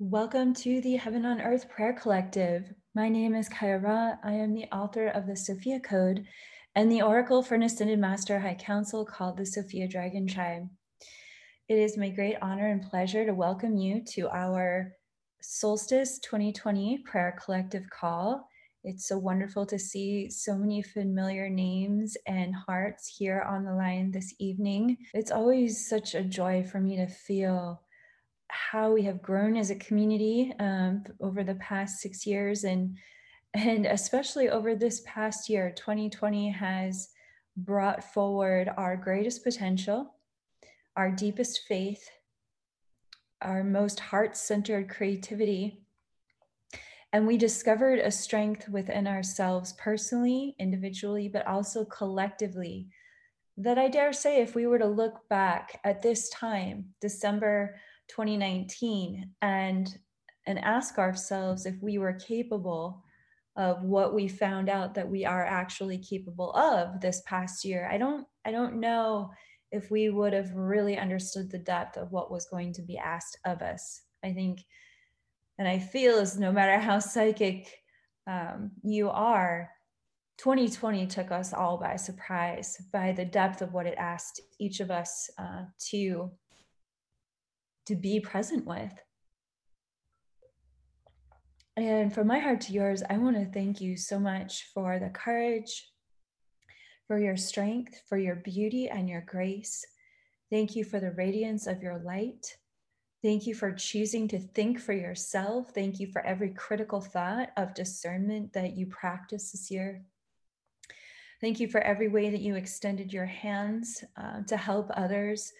Welcome to the Heaven on Earth Prayer Collective. My name is Kaia Ra. I am the author of the Sophia Code and the Oracle for an Ascended Master High Council called the Sophia Dragon Tribe. It is my great honor and pleasure to welcome you to our Solstice 2020 Prayer Collective call. It's so wonderful to see so many familiar names and hearts here on the line this evening. It's always such a joy for me to feel how we have grown as a community um, over the past six years and and especially over this past year 2020 has brought forward our greatest potential our deepest faith our most heart-centered creativity and we discovered a strength within ourselves personally, individually, but also collectively. That I dare say, if we were to look back at this time, December 2019, and and ask ourselves if we were capable of what we found out that we are actually capable of this past year, I don't I don't know if we would have really understood the depth of what was going to be asked of us. I think and I feel as no matter how psychic um, you are, 2020 took us all by surprise by the depth of what it asked each of us uh, to to be present with. And from my heart to yours, I want to thank you so much for the courage, for your strength, for your beauty and your grace. Thank you for the radiance of your light. Thank you for choosing to think for yourself. Thank you for every critical thought of discernment that you practice this year. Thank you for every way that you extended your hands uh, to help others,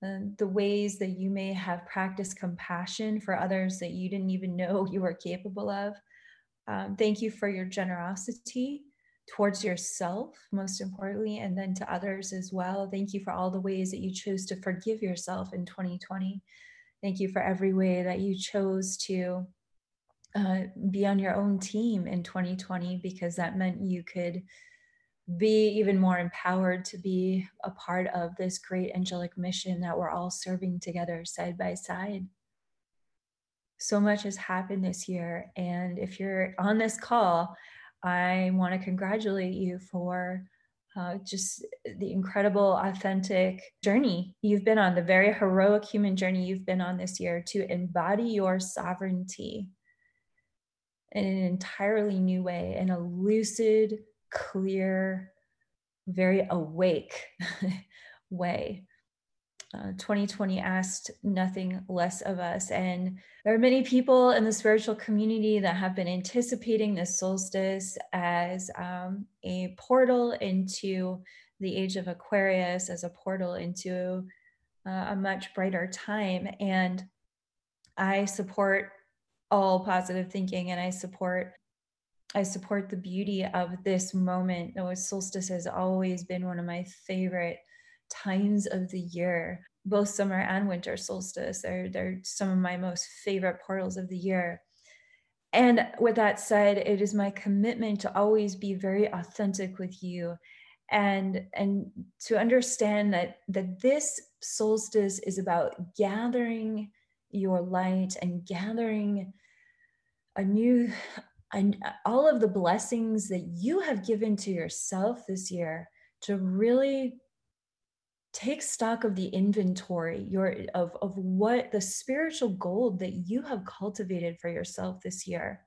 the ways that you may have practiced compassion for others that you didn't even know you were capable of. Um, thank you for your generosity towards yourself, most importantly, and then to others as well. Thank you for all the ways that you chose to forgive yourself in 2020. Thank you for every way that you chose to uh, be on your own team in 2020 because that meant you could be even more empowered to be a part of this great angelic mission that we're all serving together side by side. So much has happened this year. And if you're on this call, I want to congratulate you for uh, just the incredible, authentic journey you've been on, the very heroic human journey you've been on this year to embody your sovereignty in an entirely new way, in a lucid, clear, very awake way. Uh, 2020 asked nothing less of us. And there are many people in the spiritual community that have been anticipating this solstice as um, a portal into the age of Aquarius, as a portal into uh, a much brighter time. And I support all positive thinking and I support I support the beauty of this moment. The solstice has always been one of my favorite times of the year, both summer and winter solstice. They're, they're some of my most favorite portals of the year. And with that said, it is my commitment to always be very authentic with you and and to understand that that this solstice is about gathering your light and gathering a new and uh, all of the blessings that you have given to yourself this year to really take stock of the inventory your of, of what the spiritual gold that you have cultivated for yourself this year.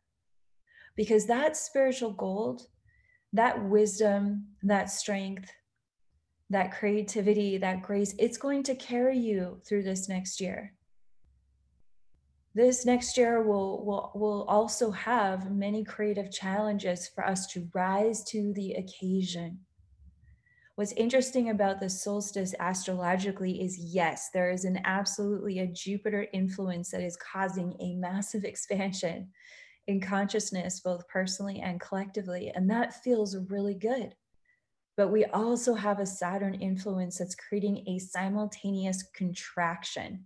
Because that spiritual gold that wisdom that strength that creativity that grace it's going to carry you through this next year this next year will will will also have many creative challenges for us to rise to the occasion What's interesting about the solstice astrologically is yes, there is an absolutely a Jupiter influence that is causing a massive expansion in consciousness, both personally and collectively. And that feels really good. But we also have a Saturn influence that's creating a simultaneous contraction.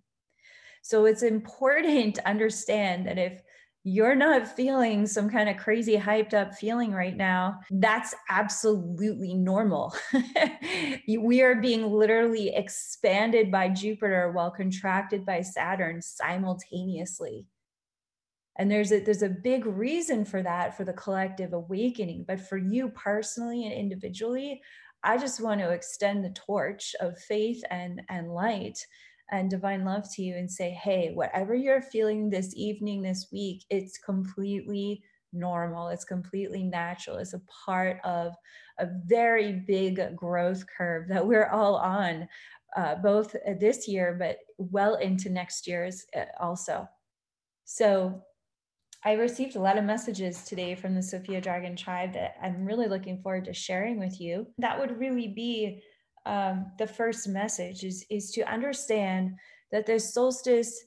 So it's important to understand that if you're not feeling some kind of crazy hyped up feeling right now, that's absolutely normal. we are being literally expanded by Jupiter while contracted by Saturn simultaneously. and there's a there's a big reason for that for the collective awakening but for you personally and individually i just want to extend the torch of faith and and light and divine love to you and say hey whatever you're feeling this evening this week it's completely normal. It's completely natural. It's a part of a very big growth curve that we're all on uh, both this year but well into next year's uh, also. So I received a lot of messages today from the Sophia Dragon tribe that I'm really looking forward to sharing with you. That would really be um, the first message is, is to understand that the solstice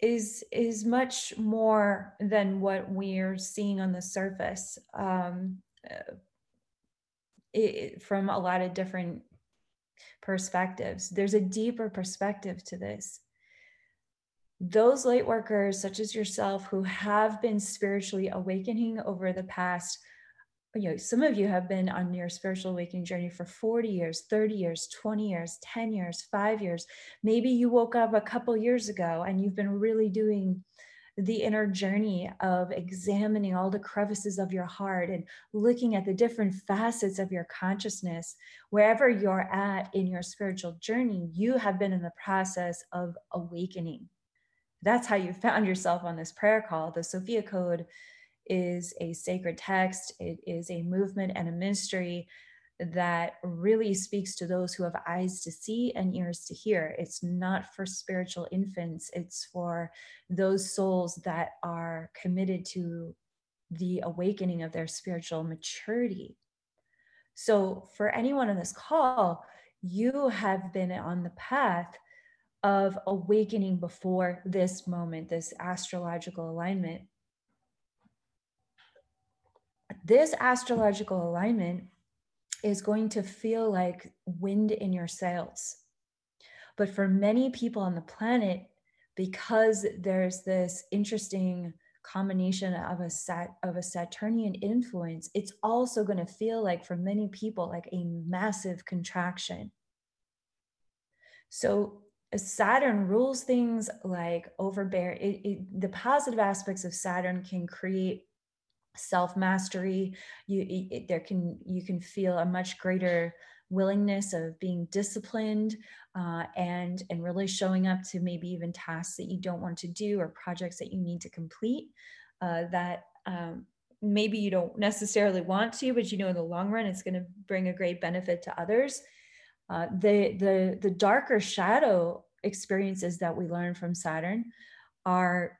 is is much more than what we're seeing on the surface um, uh, it, from a lot of different perspectives. There's a deeper perspective to this those light workers, such as yourself, who have been spiritually awakening over the past, you know, some of you have been on your spiritual awakening journey for 40 years, 30 years, 20 years, 10 years, five years. Maybe you woke up a couple years ago and you've been really doing the inner journey of examining all the crevices of your heart and looking at the different facets of your consciousness. Wherever you're at in your spiritual journey, you have been in the process of awakening that's how you found yourself on this prayer call. The Sophia Code is a sacred text, it is a movement and a ministry that really speaks to those who have eyes to see and ears to hear. It's not for spiritual infants, it's for those souls that are committed to the awakening of their spiritual maturity. So, for anyone on this call, you have been on the path of awakening before this moment, this astrological alignment. This astrological alignment is going to feel like wind in your sails. But for many people on the planet, because there's this interesting combination of a sat of a Saturnian influence, it's also going to feel like for many people like a massive contraction. So Saturn rules things like overbear. The positive aspects of Saturn can create self mastery. You it, there can you can feel a much greater willingness of being disciplined uh, and and really showing up to maybe even tasks that you don't want to do or projects that you need to complete uh, that um, maybe you don't necessarily want to, but you know in the long run it's going to bring a great benefit to others. Uh, the the the darker shadow experiences that we learn from Saturn are,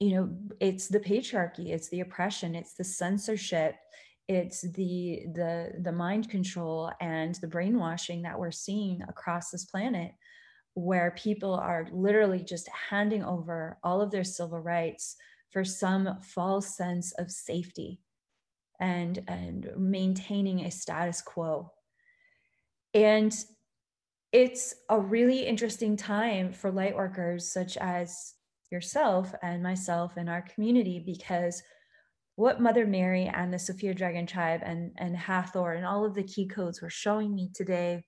you know, it's the patriarchy, it's the oppression, it's the censorship, it's the the the mind control and the brainwashing that we're seeing across this planet where people are literally just handing over all of their civil rights for some false sense of safety and and maintaining a status quo. And it's a really interesting time for light workers such as yourself and myself and our community because what Mother Mary and the Sophia Dragon Tribe and, and Hathor and all of the key codes were showing me today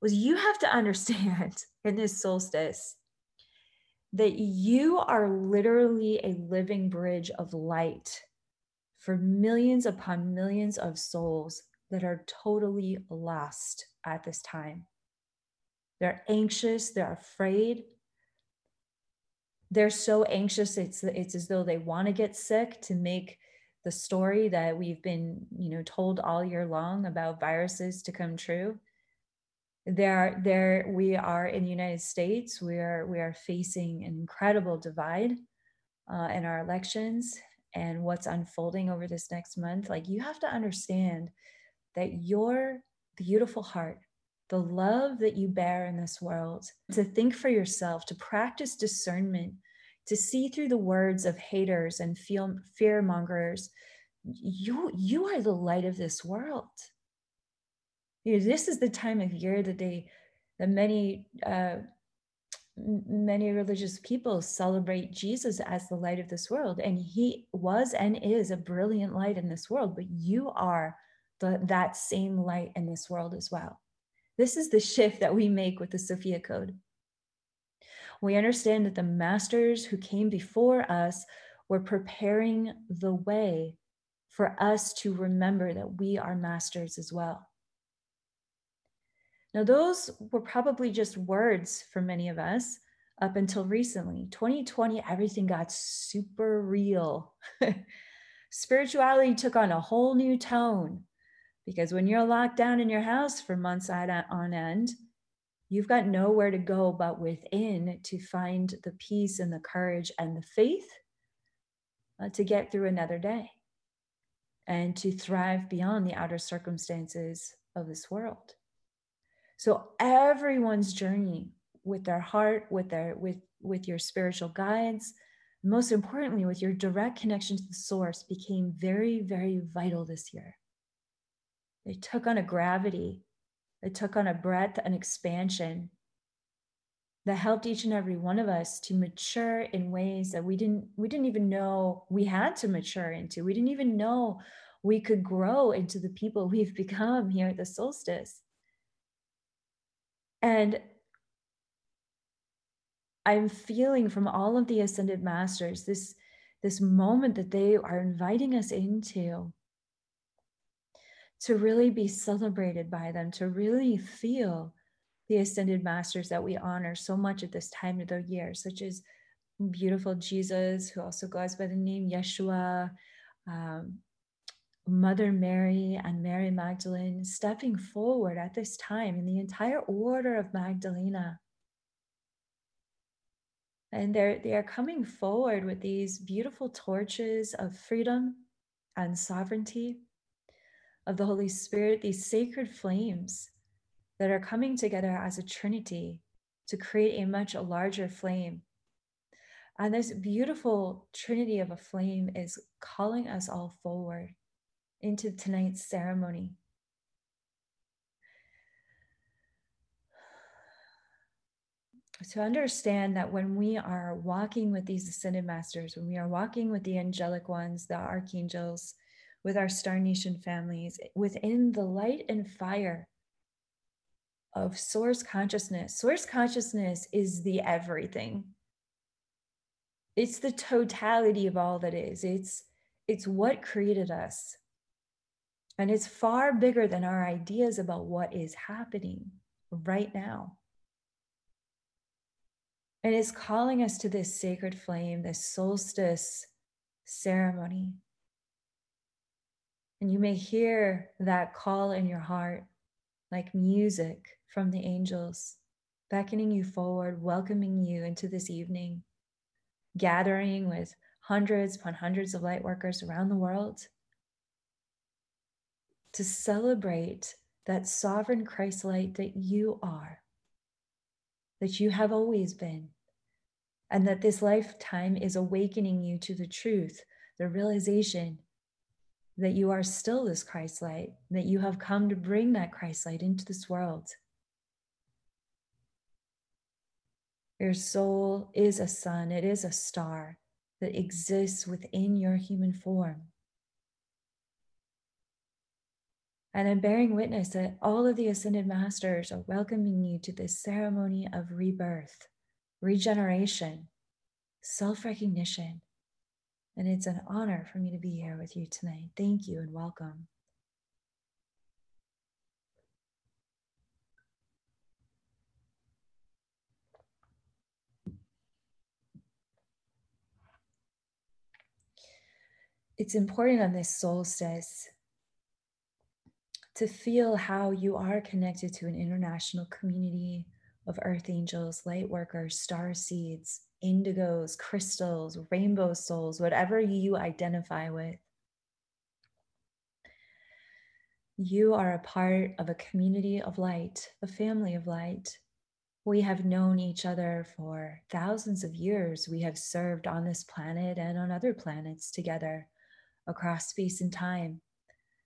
was you have to understand in this solstice that you are literally a living bridge of light for millions upon millions of souls that are totally lost at this time. They're anxious, they're afraid. They're so anxious, it's, it's as though they want to get sick to make the story that we've been, you know, told all year long about viruses to come true. There, there we are in the United States. We are we are facing an incredible divide uh, in our elections and what's unfolding over this next month. Like you have to understand that your beautiful heart, the love that you bear in this world, to think for yourself, to practice discernment, to see through the words of haters and fear mongers. You, you are the light of this world. You know, this is the time of year that they, that many, uh, many religious people celebrate Jesus as the light of this world. And he was and is a brilliant light in this world, but you are the, that same light in this world as well. This is the shift that we make with the Sophia Code. We understand that the masters who came before us were preparing the way for us to remember that we are masters as well. Now, those were probably just words for many of us up until recently. 2020, everything got super real. Spirituality took on a whole new tone because when you're locked down in your house for months on end, you've got nowhere to go but within to find the peace and the courage and the faith uh, to get through another day and to thrive beyond the outer circumstances of this world. So everyone's journey with their heart, with their with with your spiritual guides, most importantly with your direct connection to the source became very very vital this year. They took on a gravity, they took on a breadth and expansion that helped each and every one of us to mature in ways that we didn't we didn't even know we had to mature into. We didn't even know we could grow into the people we've become here at the solstice. And I'm feeling from all of the ascended masters this, this moment that they are inviting us into to really be celebrated by them, to really feel the ascended masters that we honor so much at this time of the year, such as beautiful Jesus, who also goes by the name Yeshua, um, Mother Mary and Mary Magdalene stepping forward at this time in the entire order of Magdalena. And they're, they are coming forward with these beautiful torches of freedom and sovereignty of the Holy Spirit, these sacred flames that are coming together as a trinity to create a much larger flame. And this beautiful trinity of a flame is calling us all forward into tonight's ceremony. To understand that when we are walking with these ascended masters, when we are walking with the angelic ones, the archangels, with our Star Nation families, within the light and fire of source consciousness, source consciousness is the everything. It's the totality of all that is. It's it's what created us. And it's far bigger than our ideas about what is happening right now. And it's calling us to this sacred flame, this solstice ceremony. And you may hear that call in your heart like music from the angels, beckoning you forward, welcoming you into this evening, gathering with hundreds upon hundreds of light workers around the world to celebrate that sovereign Christ light that you are, that you have always been, and that this lifetime is awakening you to the truth, the realization that you are still this Christ light, that you have come to bring that Christ light into this world. Your soul is a sun, it is a star that exists within your human form. And I'm bearing witness that all of the ascended masters are welcoming you to this ceremony of rebirth, regeneration, self recognition. And it's an honor for me to be here with you tonight. Thank you and welcome. It's important on this solstice to feel how you are connected to an international community of earth angels, light workers, star seeds, indigos, crystals, rainbow souls, whatever you identify with. You are a part of a community of light, a family of light. We have known each other for thousands of years. We have served on this planet and on other planets together across space and time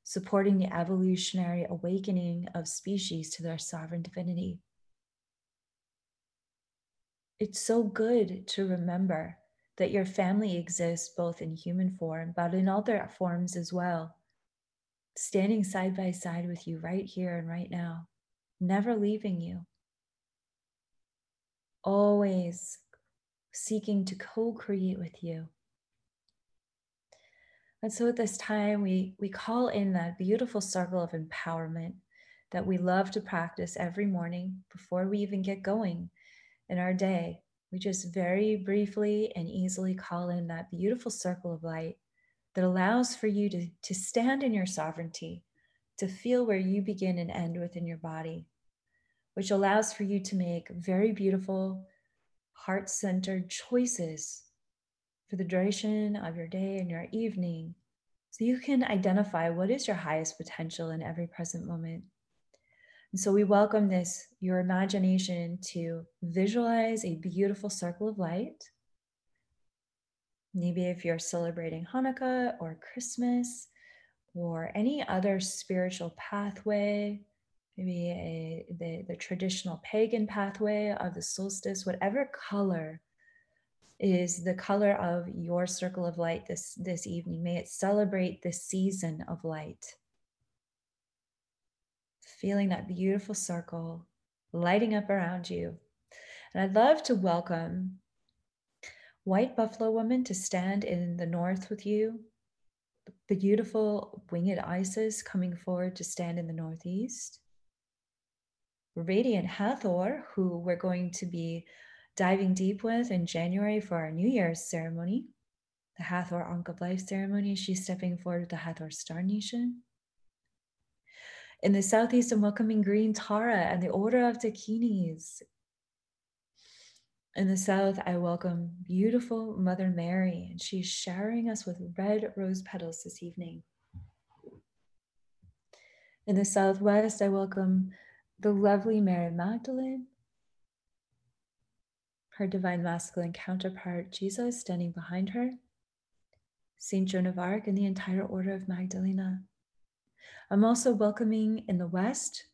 supporting the evolutionary awakening of species to their sovereign divinity. It's so good to remember that your family exists both in human form, but in other forms as well, standing side by side with you right here and right now, never leaving you. Always seeking to co create with you. And so at this time, we, we call in that beautiful circle of empowerment that we love to practice every morning before we even get going in our day. We just very briefly and easily call in that beautiful circle of light that allows for you to, to stand in your sovereignty, to feel where you begin and end within your body, which allows for you to make very beautiful, heart centered choices for the duration of your day and your evening so you can identify what is your highest potential in every present moment. And so we welcome this, your imagination to visualize a beautiful circle of light Maybe if you're celebrating Hanukkah or Christmas or any other spiritual pathway, maybe a, the, the traditional pagan pathway of the solstice, whatever color is the color of your circle of light this, this evening. May it celebrate this season of light. Feeling that beautiful circle lighting up around you. And I'd love to welcome white buffalo woman to stand in the north with you, the beautiful winged Isis coming forward to stand in the northeast, radiant Hathor, who we're going to be diving deep with in January for our New Year's ceremony, the Hathor Ankh of Life ceremony. She's stepping forward with the Hathor Star Nation. In the southeast, I'm welcoming Green Tara and the Order of Dakinis, in the south, I welcome beautiful Mother Mary, and she's showering us with red rose petals this evening. In the southwest, I welcome the lovely Mary Magdalene, her divine masculine counterpart, Jesus, standing behind her, Saint Joan of Arc, and the entire Order of Magdalena. I'm also welcoming in the west,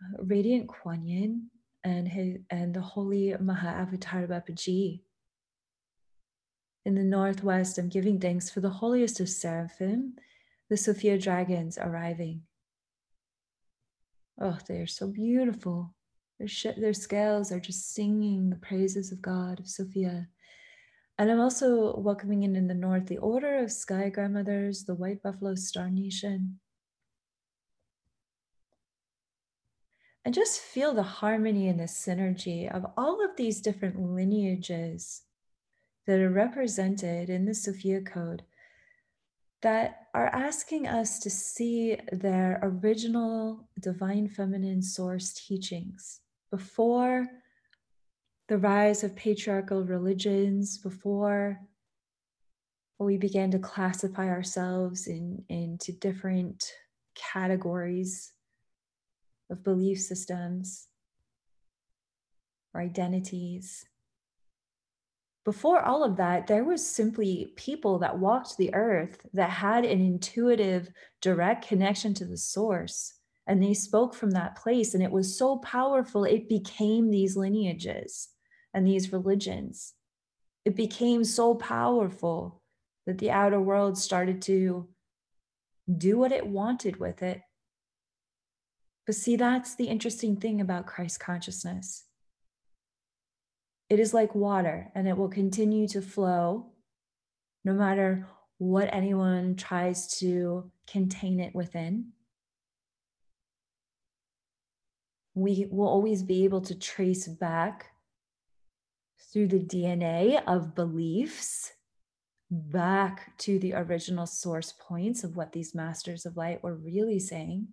uh, Radiant Kuan Yin, and his, and the holy Mahavatar Babaji. In the northwest, I'm giving thanks for the holiest of seraphim, the Sophia dragons arriving. Oh, they are so beautiful. Their, sh- their scales are just singing the praises of God, of Sophia. And I'm also welcoming in in the north the Order of Sky Grandmothers, the White Buffalo Star Nation, and just feel the harmony and the synergy of all of these different lineages that are represented in the Sophia Code that are asking us to see their original divine feminine source teachings before the rise of patriarchal religions, before we began to classify ourselves in, into different categories of belief systems or identities. Before all of that, there was simply people that walked the earth that had an intuitive, direct connection to the source. And they spoke from that place. And it was so powerful, it became these lineages and these religions. It became so powerful that the outer world started to do what it wanted with it but see, that's the interesting thing about Christ consciousness. It is like water and it will continue to flow no matter what anyone tries to contain it within. We will always be able to trace back through the DNA of beliefs back to the original source points of what these masters of light were really saying.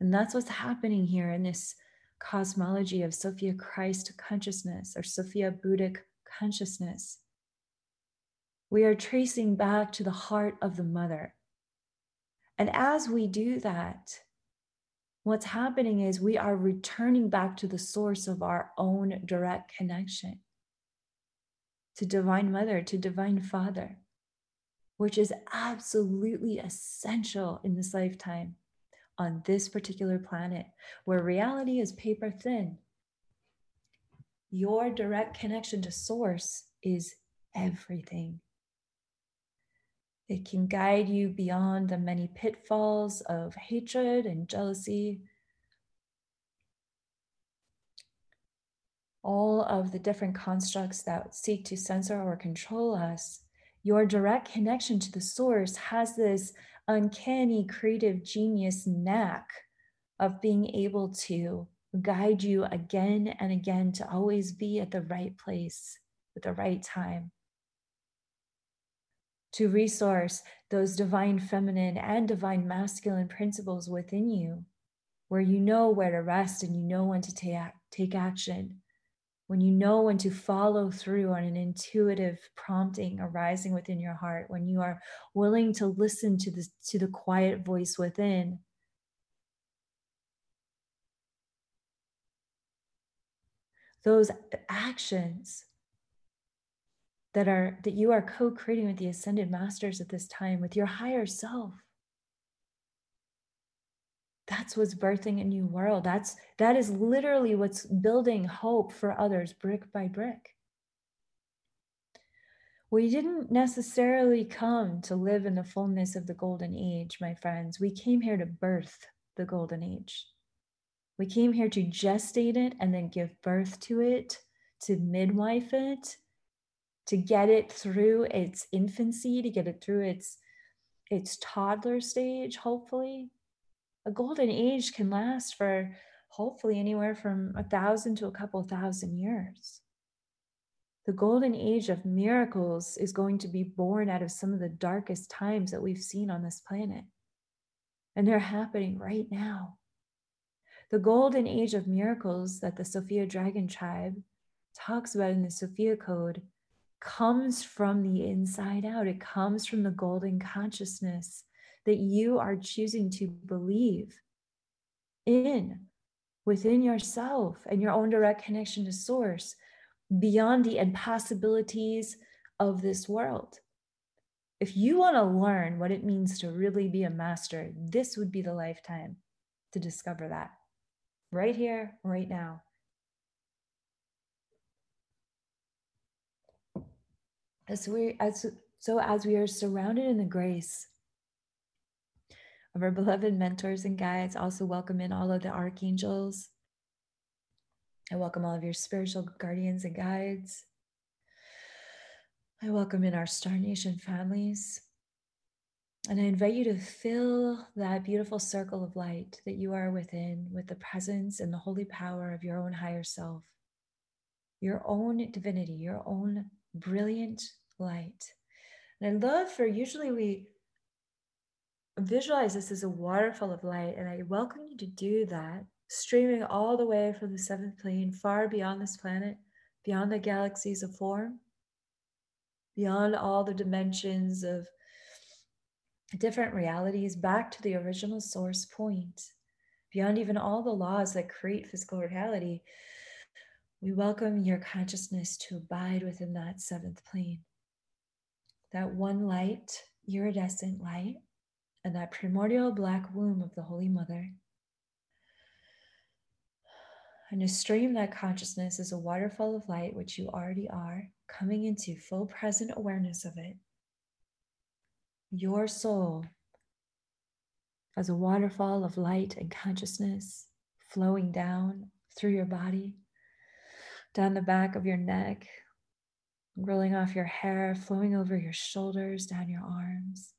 And that's what's happening here in this cosmology of Sophia Christ consciousness or Sophia Buddhic consciousness. We are tracing back to the heart of the mother. And as we do that, what's happening is we are returning back to the source of our own direct connection to Divine Mother, to Divine Father, which is absolutely essential in this lifetime on this particular planet where reality is paper thin. Your direct connection to source is everything. It can guide you beyond the many pitfalls of hatred and jealousy. all of the different constructs that seek to censor or control us, your direct connection to the source has this uncanny creative genius knack of being able to guide you again and again to always be at the right place at the right time. To resource those divine feminine and divine masculine principles within you, where you know where to rest and you know when to take, take action when you know when to follow through on an intuitive prompting arising within your heart, when you are willing to listen to the, to the quiet voice within. Those actions that are that you are co-creating with the ascended masters at this time with your higher self that's what's birthing a new world. That's that is literally what's building hope for others brick by brick. We didn't necessarily come to live in the fullness of the golden age my friends. We came here to birth the golden age. We came here to gestate it and then give birth to it to midwife it to get it through its infancy to get it through its its toddler stage hopefully a golden age can last for hopefully anywhere from a thousand to a couple thousand years. The golden age of miracles is going to be born out of some of the darkest times that we've seen on this planet. And they're happening right now. The golden age of miracles that the Sophia Dragon tribe talks about in the Sophia Code comes from the inside out. It comes from the golden consciousness that you are choosing to believe in within yourself and your own direct connection to source beyond the impossibilities of this world. If you want to learn what it means to really be a master, this would be the lifetime to discover that right here, right now. As we as so as we are surrounded in the grace of our beloved mentors and guides. Also, welcome in all of the archangels. I welcome all of your spiritual guardians and guides. I welcome in our Star Nation families. And I invite you to fill that beautiful circle of light that you are within with the presence and the holy power of your own higher self, your own divinity, your own brilliant light. And I love for usually we visualize this as a waterfall of light. And I welcome you to do that, streaming all the way from the seventh plane, far beyond this planet, beyond the galaxies of form, beyond all the dimensions of different realities, back to the original source point, beyond even all the laws that create physical reality. We welcome your consciousness to abide within that seventh plane. That one light, iridescent light, and that primordial black womb of the Holy Mother. And to stream that consciousness is a waterfall of light, which you already are, coming into full present awareness of it. Your soul as a waterfall of light and consciousness flowing down through your body, down the back of your neck, rolling off your hair, flowing over your shoulders, down your arms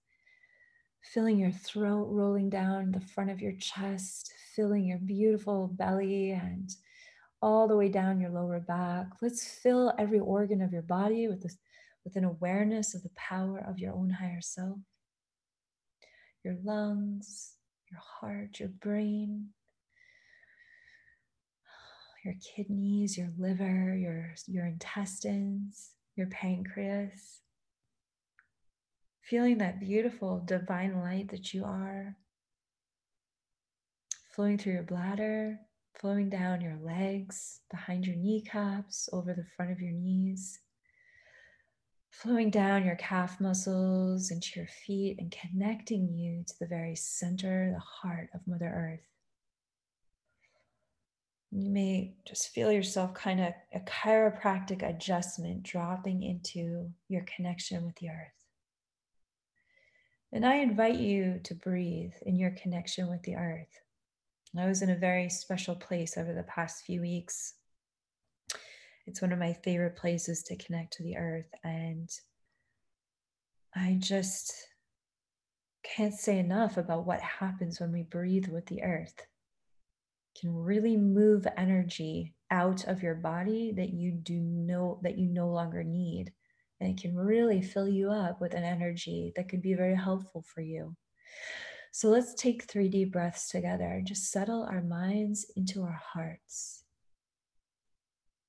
feeling your throat rolling down the front of your chest, filling your beautiful belly and all the way down your lower back. Let's fill every organ of your body with this with an awareness of the power of your own higher self. Your lungs, your heart, your brain, your kidneys, your liver, your, your intestines, your pancreas, feeling that beautiful divine light that you are flowing through your bladder, flowing down your legs, behind your kneecaps, over the front of your knees, flowing down your calf muscles into your feet and connecting you to the very center, the heart of Mother Earth. You may just feel yourself kind of a chiropractic adjustment dropping into your connection with the earth. And I invite you to breathe in your connection with the earth. I was in a very special place over the past few weeks. It's one of my favorite places to connect to the earth. And I just can't say enough about what happens when we breathe with the earth. It can really move energy out of your body that you do know that you no longer need. And it can really fill you up with an energy that could be very helpful for you. So let's take three deep breaths together and just settle our minds into our hearts.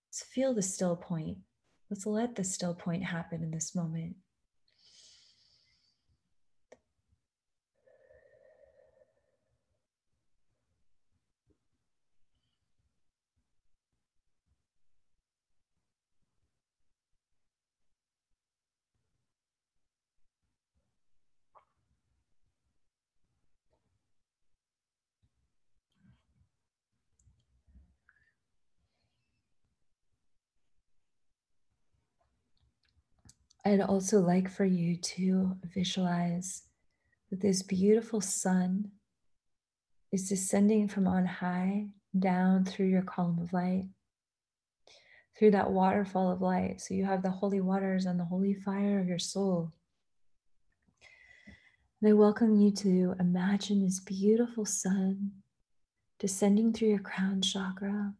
Let's feel the still point. Let's let the still point happen in this moment. I'd also like for you to visualize that this beautiful sun is descending from on high down through your column of light, through that waterfall of light. So you have the holy waters and the holy fire of your soul. And I welcome you to imagine this beautiful sun descending through your crown chakra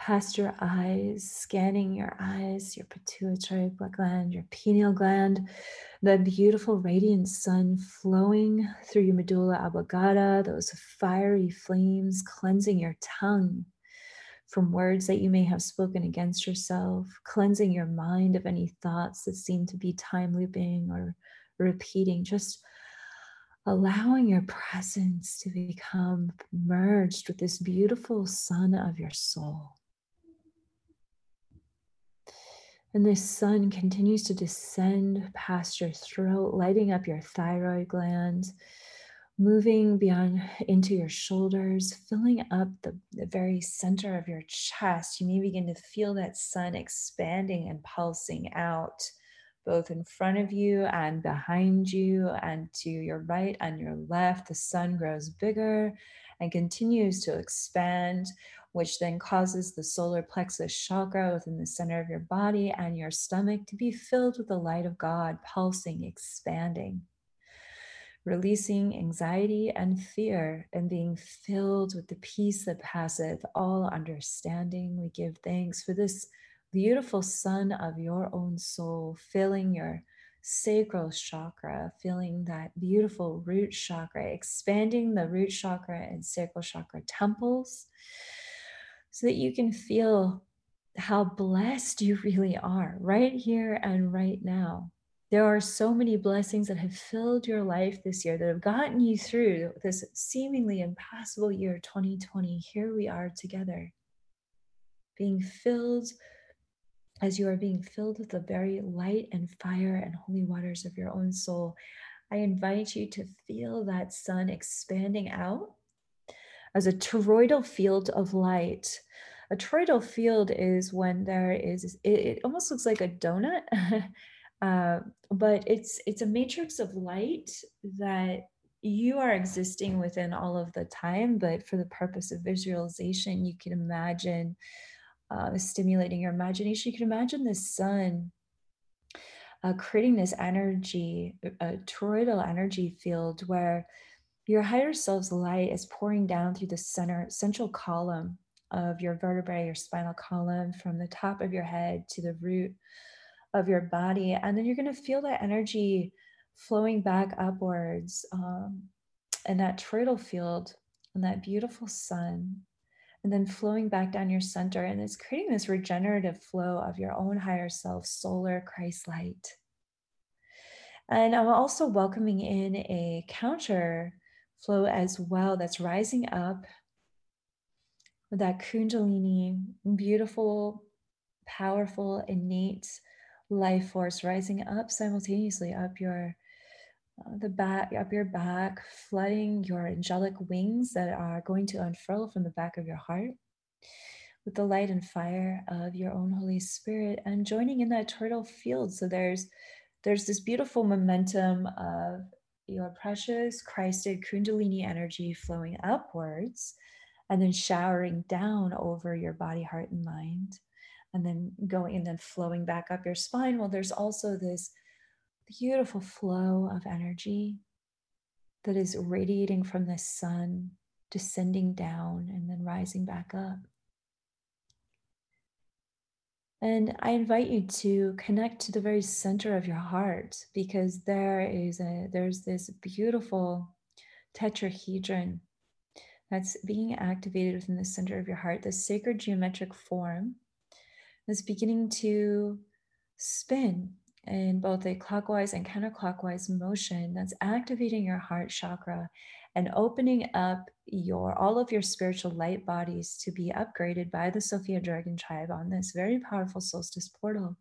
past your eyes, scanning your eyes, your pituitary gland, your pineal gland, the beautiful radiant sun flowing through your medulla oblongata, those fiery flames cleansing your tongue from words that you may have spoken against yourself, cleansing your mind of any thoughts that seem to be time looping or repeating, just allowing your presence to become merged with this beautiful sun of your soul. And the sun continues to descend past your throat, lighting up your thyroid glands, moving beyond into your shoulders, filling up the, the very center of your chest. You may begin to feel that sun expanding and pulsing out, both in front of you and behind you, and to your right and your left. The sun grows bigger and continues to expand which then causes the solar plexus chakra within the center of your body and your stomach to be filled with the light of God, pulsing, expanding, releasing anxiety and fear, and being filled with the peace that passeth all understanding. We give thanks for this beautiful sun of your own soul filling your sacral chakra, feeling that beautiful root chakra, expanding the root chakra and sacral chakra temples so that you can feel how blessed you really are right here and right now. There are so many blessings that have filled your life this year that have gotten you through this seemingly impossible year 2020. Here we are together, being filled as you are being filled with the very light and fire and holy waters of your own soul. I invite you to feel that sun expanding out as a toroidal field of light. A toroidal field is when there is, it, it almost looks like a donut, uh, but it's it's a matrix of light that you are existing within all of the time. But for the purpose of visualization, you can imagine uh, stimulating your imagination. You can imagine the sun uh, creating this energy, a toroidal energy field where your higher self's light is pouring down through the center central column of your vertebrae, your spinal column, from the top of your head to the root of your body. And then you're going to feel that energy flowing back upwards um, in that toroidal field and that beautiful sun. And then flowing back down your center. And it's creating this regenerative flow of your own higher self, solar Christ light. And I'm also welcoming in a counter flow as well that's rising up. With that Kundalini, beautiful, powerful, innate life force rising up simultaneously up your uh, the back up your back flooding your angelic wings that are going to unfurl from the back of your heart with the light and fire of your own holy spirit and joining in that toroidal field. So there's there's this beautiful momentum of your precious Christed Kundalini energy flowing upwards and then showering down over your body, heart, and mind. and then going and then flowing back up your spine. Well, there's also this beautiful flow of energy that is radiating from the sun, descending down and then rising back up. And I invite you to connect to the very center of your heart because there is a there's this beautiful tetrahedron that's being activated within the center of your heart, the sacred geometric form that's beginning to spin in both a clockwise and counterclockwise motion that's activating your heart chakra and opening up your all of your spiritual light bodies to be upgraded by the Sophia Dragon Tribe on this very powerful solstice portal.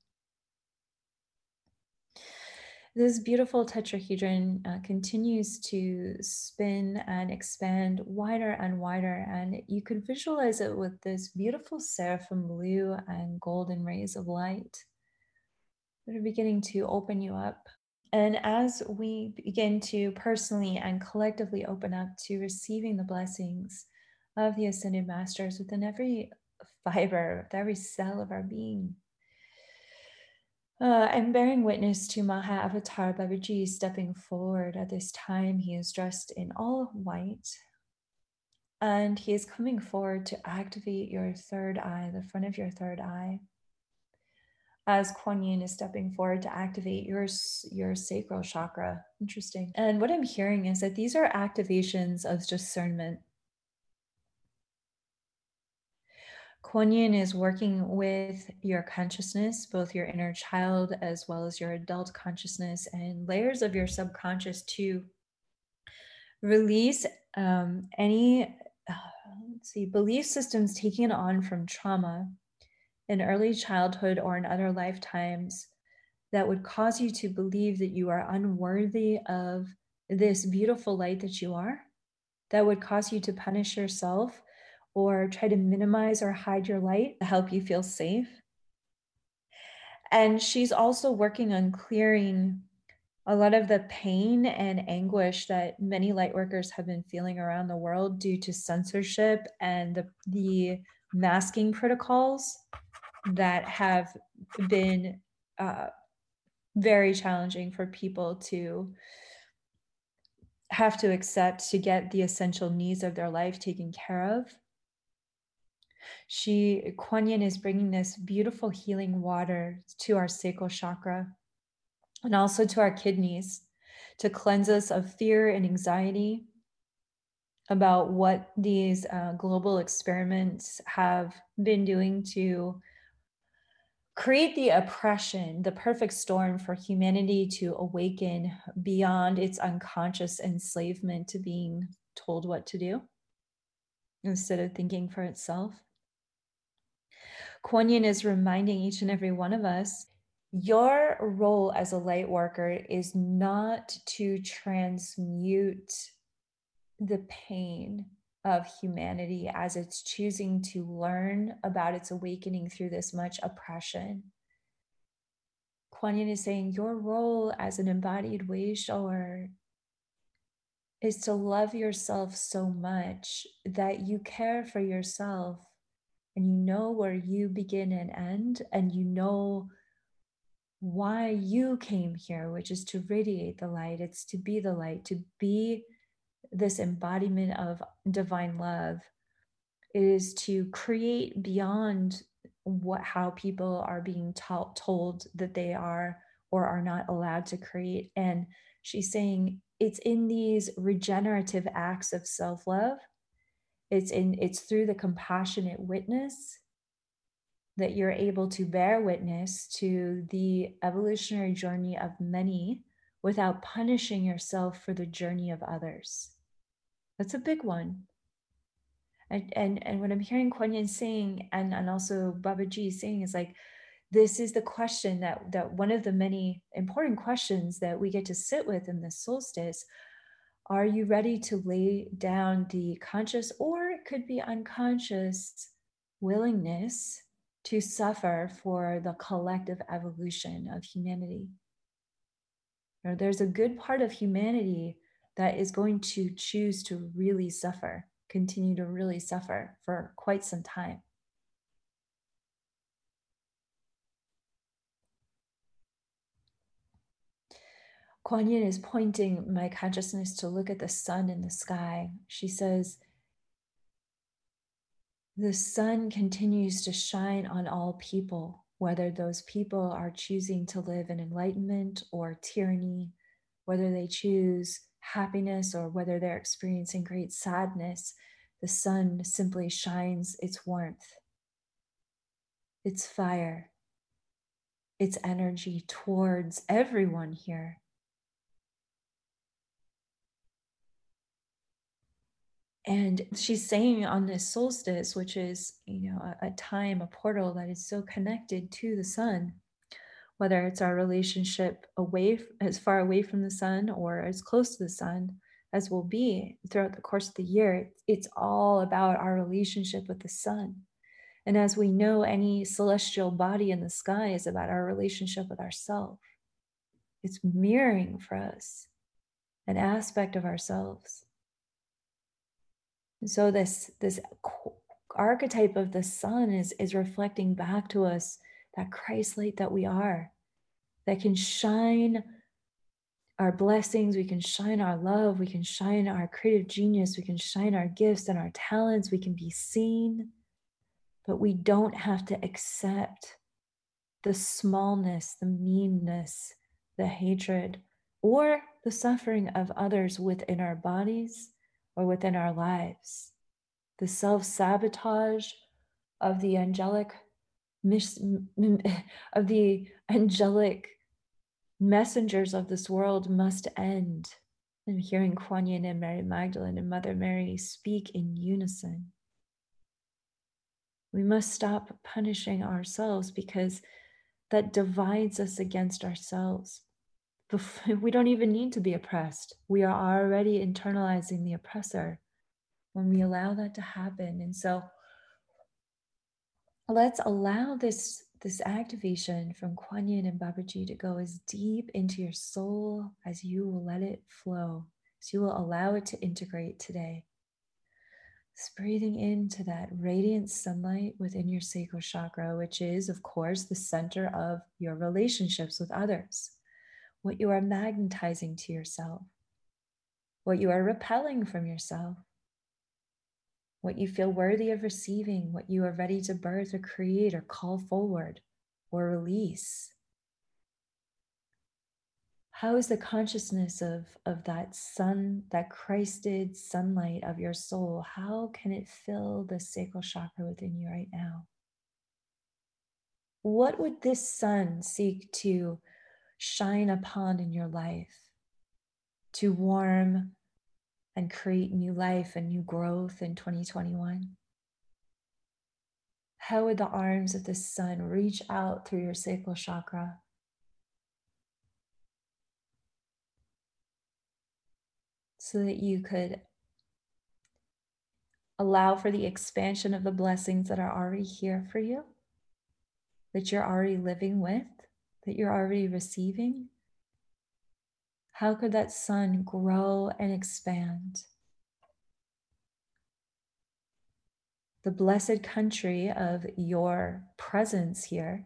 This beautiful tetrahedron uh, continues to spin and expand wider and wider, and you can visualize it with this beautiful seraphim blue and golden rays of light that are beginning to open you up. And as we begin to personally and collectively open up to receiving the blessings of the Ascended Masters within every fiber, with every cell of our being, uh, I'm bearing witness to Mahavatar Babaji stepping forward at this time. He is dressed in all white and he is coming forward to activate your third eye, the front of your third eye as Kuan Yin is stepping forward to activate your, your sacral chakra. Interesting. And what I'm hearing is that these are activations of discernment. Kuan Yin is working with your consciousness, both your inner child as well as your adult consciousness and layers of your subconscious to release um, any, uh, let's see, belief systems taken on from trauma in early childhood or in other lifetimes that would cause you to believe that you are unworthy of this beautiful light that you are, that would cause you to punish yourself or try to minimize or hide your light to help you feel safe. And she's also working on clearing a lot of the pain and anguish that many light workers have been feeling around the world due to censorship and the, the masking protocols that have been uh, very challenging for people to have to accept to get the essential needs of their life taken care of. She, Kuan Yin, is bringing this beautiful healing water to our sacral chakra and also to our kidneys to cleanse us of fear and anxiety about what these uh, global experiments have been doing to create the oppression, the perfect storm for humanity to awaken beyond its unconscious enslavement to being told what to do instead of thinking for itself. Kuan Yin is reminding each and every one of us your role as a light worker is not to transmute the pain of humanity as it's choosing to learn about its awakening through this much oppression. Kuan Yin is saying your role as an embodied way shower is to love yourself so much that you care for yourself and you know where you begin and end, and you know why you came here, which is to radiate the light. It's to be the light, to be this embodiment of divine love is to create beyond what how people are being ta- told that they are or are not allowed to create. And she's saying it's in these regenerative acts of self-love. It's in it's through the compassionate witness that you're able to bear witness to the evolutionary journey of many without punishing yourself for the journey of others that's a big one. And and, and what I'm hearing Kuan Yin saying and, and also Babaji saying is like, this is the question that that one of the many important questions that we get to sit with in this solstice. Are you ready to lay down the conscious or it could be unconscious willingness to suffer for the collective evolution of humanity? Or there's a good part of humanity that is going to choose to really suffer, continue to really suffer for quite some time. Kuan Yin is pointing my consciousness to look at the sun in the sky. She says, The sun continues to shine on all people whether those people are choosing to live in enlightenment or tyranny, whether they choose happiness or whether they're experiencing great sadness. The sun simply shines its warmth, its fire, its energy towards everyone here. And she's saying on this solstice, which is, you know, a, a, time, a portal that is so connected to the sun, whether it's our relationship away, as far away from the sun or as close to the sun as will be throughout the course of the year, it's all about our relationship with the sun. And as we know, any celestial body in the sky is about our relationship with ourself. It's mirroring for us an aspect of ourselves. So this this archetype of the sun is is reflecting back to us that Christ light that we are, that can shine our blessings, we can shine our love, we can shine our creative genius, we can shine our gifts and our talents, we can be seen, but we don't have to accept the smallness, the meanness, the hatred, or the suffering of others within our bodies or within our lives. The self sabotage of the angelic of the angelic messengers of this world must end. I'm hearing Kuan Yin and Mary Magdalene and Mother Mary speak in unison. We must stop punishing ourselves because that divides us against ourselves. We don't even need to be oppressed. We are already internalizing the oppressor when we allow that to happen. And so let's allow this this activation from Kuan Yin and Babaji to go as deep into your soul as you will let it flow, as you will allow it to integrate today. Just breathing into that radiant sunlight within your sacral chakra, which is, of course, the center of your relationships with others, what you are magnetizing to yourself, what you are repelling from yourself, what you feel worthy of receiving, what you are ready to birth or create or call forward or release. How is the consciousness of, of that sun, that Christed sunlight of your soul, how can it fill the sacral chakra within you right now? What would this sun seek to shine upon in your life to warm and create new life and new growth in 2021? How would the arms of the sun reach out through your sacral chakra? So that you could allow for the expansion of the blessings that are already here for you, that you're already living with, that you're already receiving. How could that sun grow and expand? The blessed country of your presence here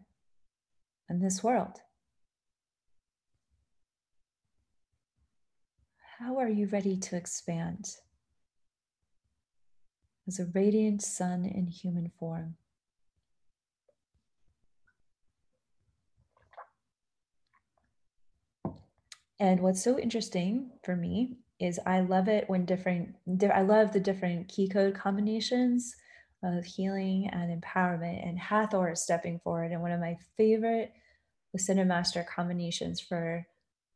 in this world. How are you ready to expand as a radiant sun in human form? And what's so interesting for me is I love it when different, I love the different key code combinations of healing and empowerment. And Hathor is stepping forward. And one of my favorite Ascended Master combinations for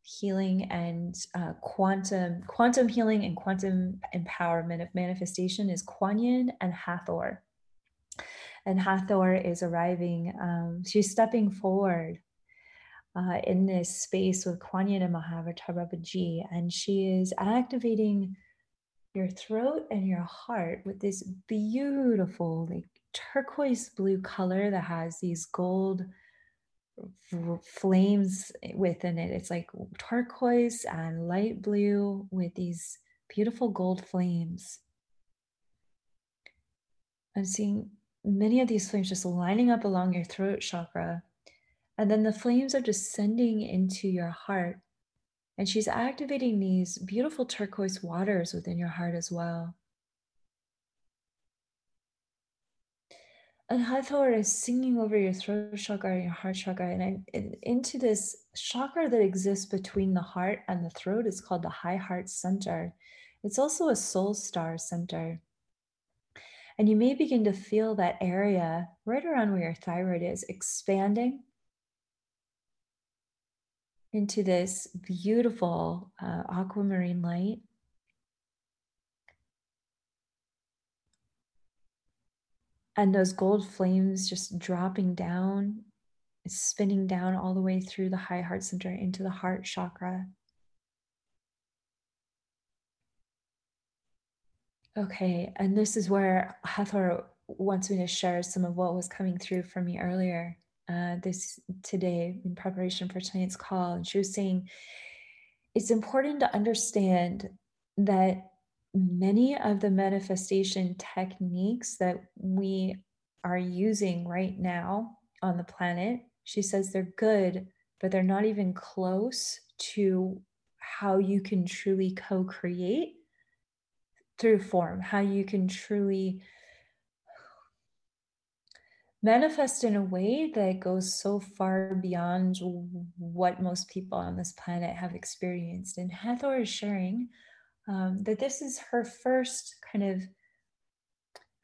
healing and uh, quantum quantum healing and quantum empowerment of manifestation is Kuan Yin and Hathor. And Hathor is arriving, um, she's stepping forward uh, in this space with Kuan Yin and Mahavatar Babaji, and she is activating your throat and your heart with this beautiful, like turquoise blue color that has these gold flames within it. It's like turquoise and light blue with these beautiful gold flames. I'm seeing many of these flames just lining up along your throat chakra and then the flames are descending into your heart And she's activating these beautiful turquoise waters within your heart as well. And Hathor is singing over your throat chakra and your heart chakra, and, I, and into this chakra that exists between the heart and the throat. is called the high heart center. It's also a soul star center. And you may begin to feel that area right around where your thyroid is expanding into this beautiful uh, aquamarine light. And those gold flames just dropping down, spinning down all the way through the high heart center into the heart chakra. Okay, and this is where Hathor wants me to share some of what was coming through for me earlier uh, this today in preparation for tonight's call. And she was saying it's important to understand that many of the manifestation techniques that we are using right now on the planet, she says they're good, but they're not even close to how you can truly co create through form, how you can truly manifest in a way that goes so far beyond what most people on this planet have experienced. And Hathor is sharing um, that this is her first kind of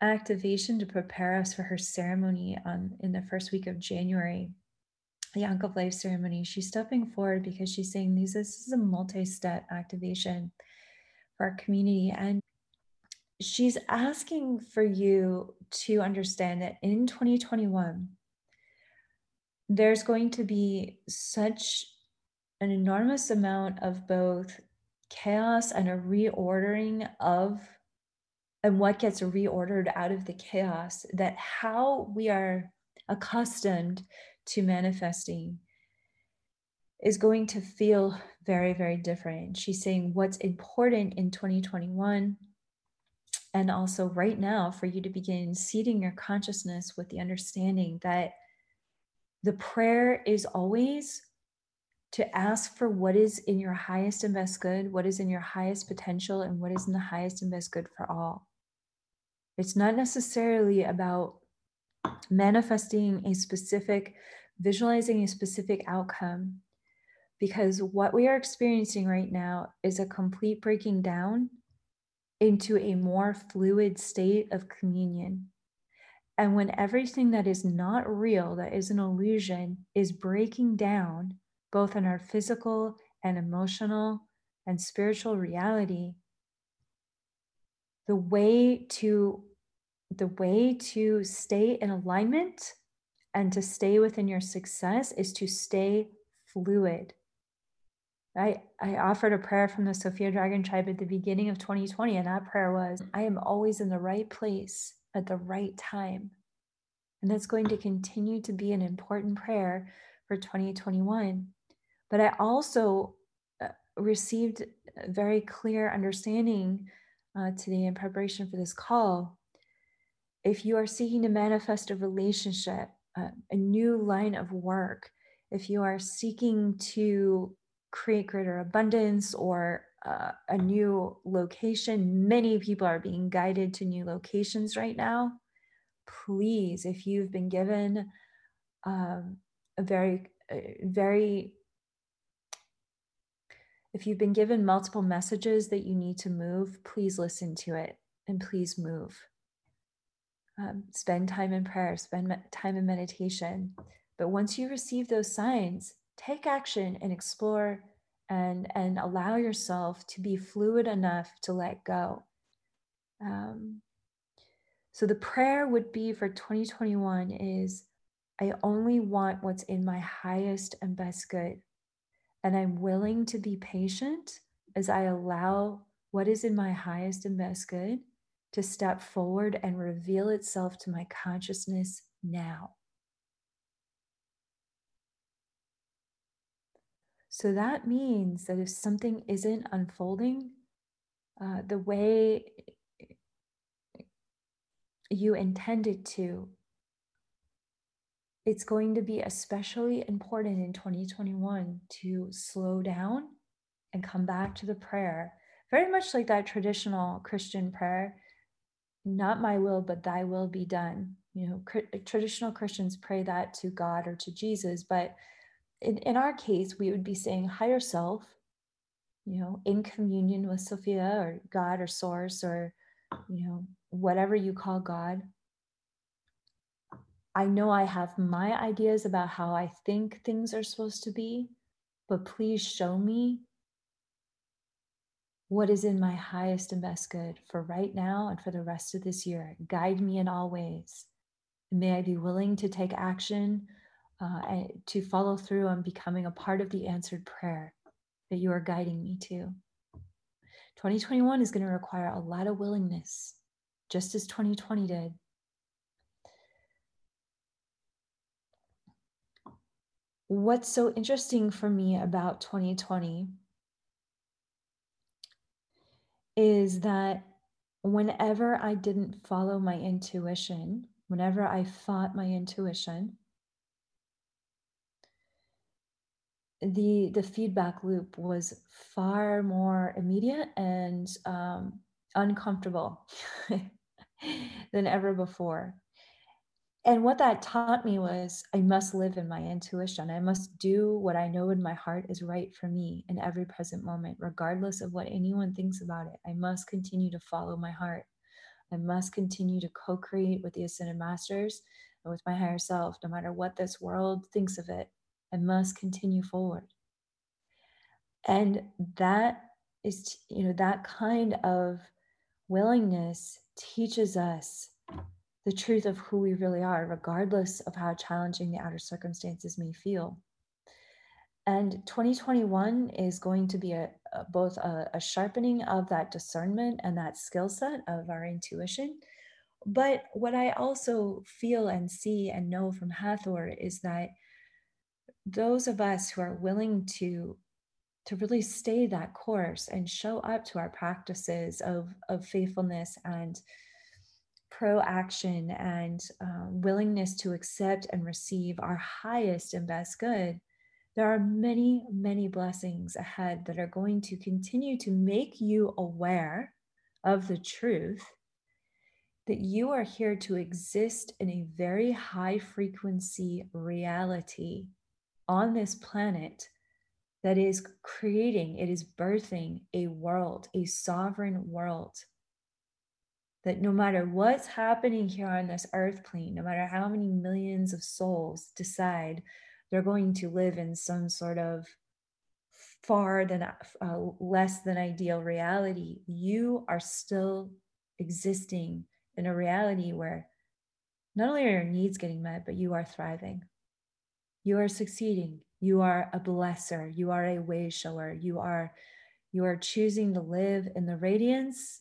activation to prepare us for her ceremony on in the first week of January, the Ankh of Life ceremony. She's stepping forward because she's saying this is a multi-step activation for our community and she's asking for you to understand that in 2021, there's going to be such an enormous amount of both chaos and a reordering of and what gets reordered out of the chaos that how we are accustomed to manifesting is going to feel very very different. She's saying what's important in 2021 and also right now for you to begin seeding your consciousness with the understanding that the prayer is always to ask for what is in your highest and best good, what is in your highest potential, and what is in the highest and best good for all. It's not necessarily about manifesting a specific, visualizing a specific outcome, because what we are experiencing right now is a complete breaking down into a more fluid state of communion. And when everything that is not real, that is an illusion, is breaking down, both in our physical and emotional and spiritual reality, the way to the way to stay in alignment and to stay within your success is to stay fluid I, I offered a prayer from the Sophia Dragon Tribe at the beginning of 2020, and that prayer was I am always in the right place at the right time. And that's going to continue to be an important prayer for 2021. But I also uh, received a very clear understanding uh, today in preparation for this call. If you are seeking to manifest a relationship, uh, a new line of work, if you are seeking to create greater abundance or uh, a new location. Many people are being guided to new locations right now. Please, if you've been given um, a very, very, if you've been given multiple messages that you need to move, please listen to it and please move. Um, spend time in prayer, spend time in meditation. But once you receive those signs, take action and explore and and allow yourself to be fluid enough to let go. Um, so the prayer would be for 2021 is i only want what's in my highest and best good and i'm willing to be patient as i allow what is in my highest and best good to step forward and reveal itself to my consciousness now So that means that if something isn't unfolding uh, the way you intended to, it's going to be especially important in 2021 to slow down and come back to the prayer, very much like that traditional Christian prayer not my will, but thy will be done. You know, traditional Christians pray that to God or to Jesus, but in, in our case, we would be saying higher self, you know, in communion with Sophia or God or source or, you know, whatever you call God. I know I have my ideas about how I think things are supposed to be, but please show me what is in my highest and best good for right now and for the rest of this year. Guide me in all ways. May I be willing to take action uh, and to follow through on becoming a part of the answered prayer that you are guiding me to. 2021 is going to require a lot of willingness, just as 2020 did. What's so interesting for me about 2020 is that whenever I didn't follow my intuition, whenever I fought my intuition, the the feedback loop was far more immediate and um, uncomfortable than ever before and what that taught me was I must live in my intuition. I must do what I know in my heart is right for me in every present moment, regardless of what anyone thinks about it. I must continue to follow my heart. I must continue to co create with the Ascended Masters and with my higher self, no matter what this world thinks of it. I must continue forward. And that is, you know, that kind of willingness teaches us the truth of who we really are, regardless of how challenging the outer circumstances may feel. And 2021 is going to be a, a both a, a, sharpening of that discernment and that skill set of our intuition. But what I also feel and see and know from Hathor is that those of us who are willing to to really stay that course and show up to our practices of, of faithfulness and pro action and uh, willingness to accept and receive our highest and best good, there are many, many blessings ahead that are going to continue to make you aware of the truth that you are here to exist in a very high frequency reality on this planet that is creating, it is birthing a world, a sovereign world that no matter what's happening here on this earth plane, no matter how many millions of souls decide they're going to live in some sort of far than uh, less than ideal reality, you are still existing in a reality where not only are your needs getting met, but you are thriving. You are succeeding. You are a blesser. You are a way shower. You are you are choosing to live in the radiance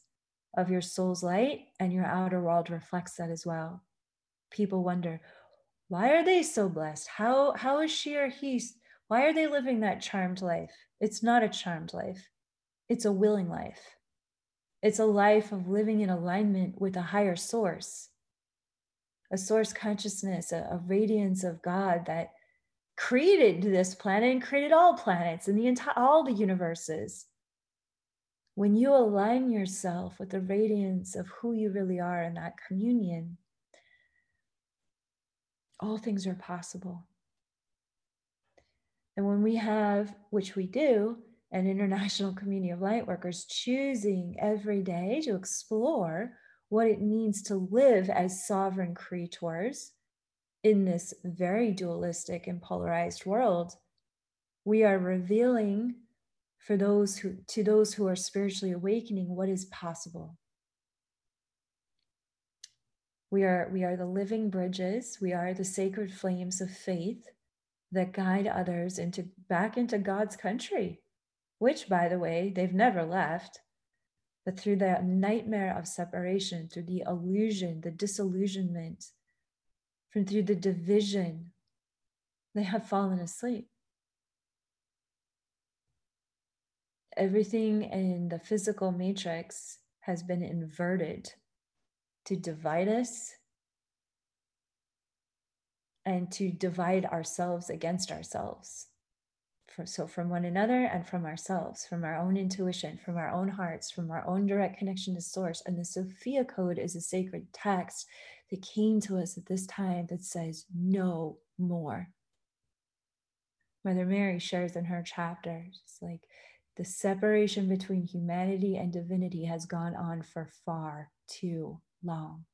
of your soul's light, and your outer world reflects that as well. People wonder, why are they so blessed? How, how is she or he? Why are they living that charmed life? It's not a charmed life, it's a willing life. It's a life of living in alignment with a higher source, a source consciousness, a, a radiance of God that created this planet and created all planets and the entire all the universes when you align yourself with the radiance of who you really are in that communion, all things are possible. And when we have, which we do, an international community of lightworkers choosing every day to explore what it means to live as sovereign creators in this very dualistic and polarized world, we are revealing for those who to those who are spiritually awakening what is possible. We are we are the living bridges. We are the sacred flames of faith that guide others into back into god's country which by the way they've never left. But through the nightmare of separation through the illusion the disillusionment from through the division they have fallen asleep. Everything in the physical matrix has been inverted to divide us and to divide ourselves against ourselves For, so, from one another and from ourselves, from our own intuition, from our own hearts, from our own direct connection to source. And the Sophia Code is a sacred text that came to us at this time that says, no more. Mother Mary shares in her chapter, it's like the separation between humanity and divinity has gone on for far too long.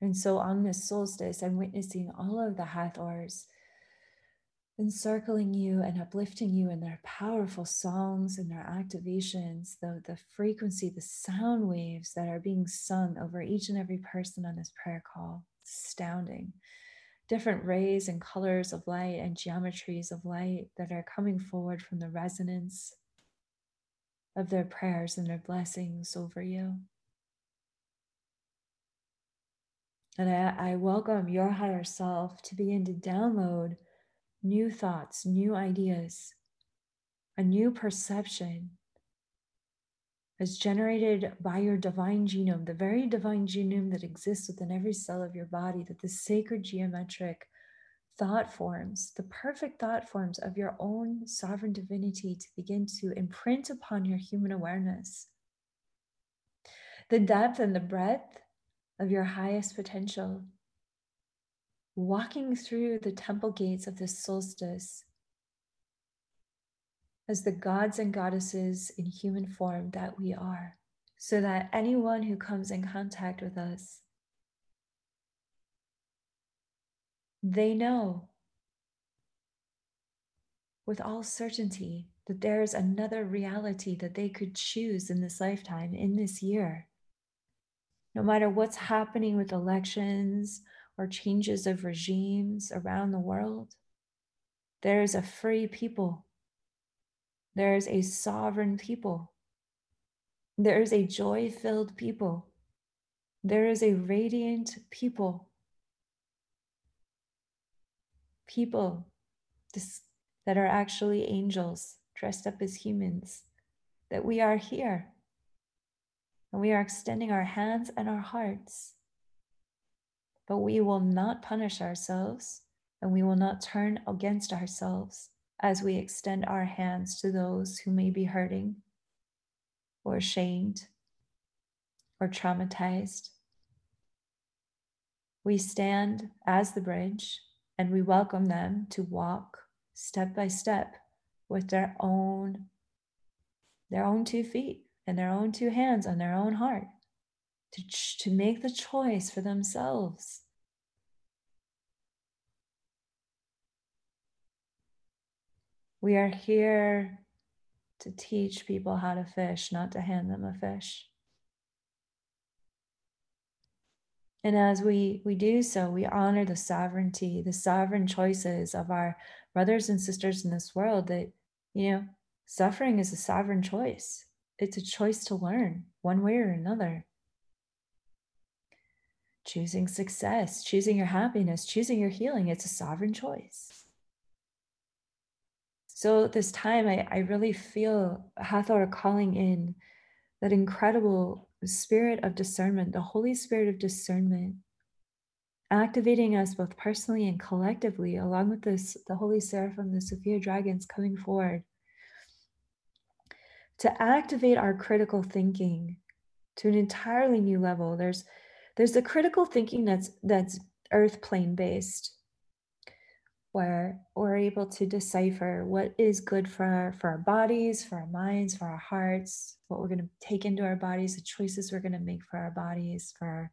And so on this solstice, I'm witnessing all of the Hathors encircling you and uplifting you in their powerful songs and their activations, the, the frequency, the sound waves that are being sung over each and every person on this prayer call. It's astounding. Different rays and colors of light and geometries of light that are coming forward from the resonance of their prayers and their blessings over you. And I, I welcome your higher self to begin to download new thoughts, new ideas, a new perception is generated by your divine genome, the very divine genome that exists within every cell of your body, that the sacred geometric thought forms, the perfect thought forms of your own sovereign divinity to begin to imprint upon your human awareness. The depth and the breadth of your highest potential walking through the temple gates of this solstice as the gods and goddesses in human form that we are, so that anyone who comes in contact with us, they know with all certainty that there is another reality that they could choose in this lifetime, in this year. No matter what's happening with elections or changes of regimes around the world. There is a free people. There is a sovereign people. There is a joy filled people. There is a radiant people. People that are actually angels dressed up as humans, that we are here. And we are extending our hands and our hearts but we will not punish ourselves and we will not turn against ourselves as we extend our hands to those who may be hurting or ashamed or traumatized. We stand as the bridge and we welcome them to walk step by step with their own their own two feet and their own two hands on their own heart to, to make the choice for themselves. We are here to teach people how to fish, not to hand them a fish. And as we, we do so, we honor the sovereignty, the sovereign choices of our brothers and sisters in this world that, you know, suffering is a sovereign choice. It's a choice to learn one way or another choosing success, choosing your happiness, choosing your healing. It's a sovereign choice. So, this time, I, I really feel Hathor calling in that incredible spirit of discernment, the Holy Spirit of discernment, activating us both personally and collectively, along with this, the Holy Seraphim, the Sophia dragons coming forward to activate our critical thinking to an entirely new level. There's there's the critical thinking that's that's earth plane based where we're able to decipher what is good for our, for our bodies for our minds for our hearts what we're going to take into our bodies the choices we're going to make for our bodies for our,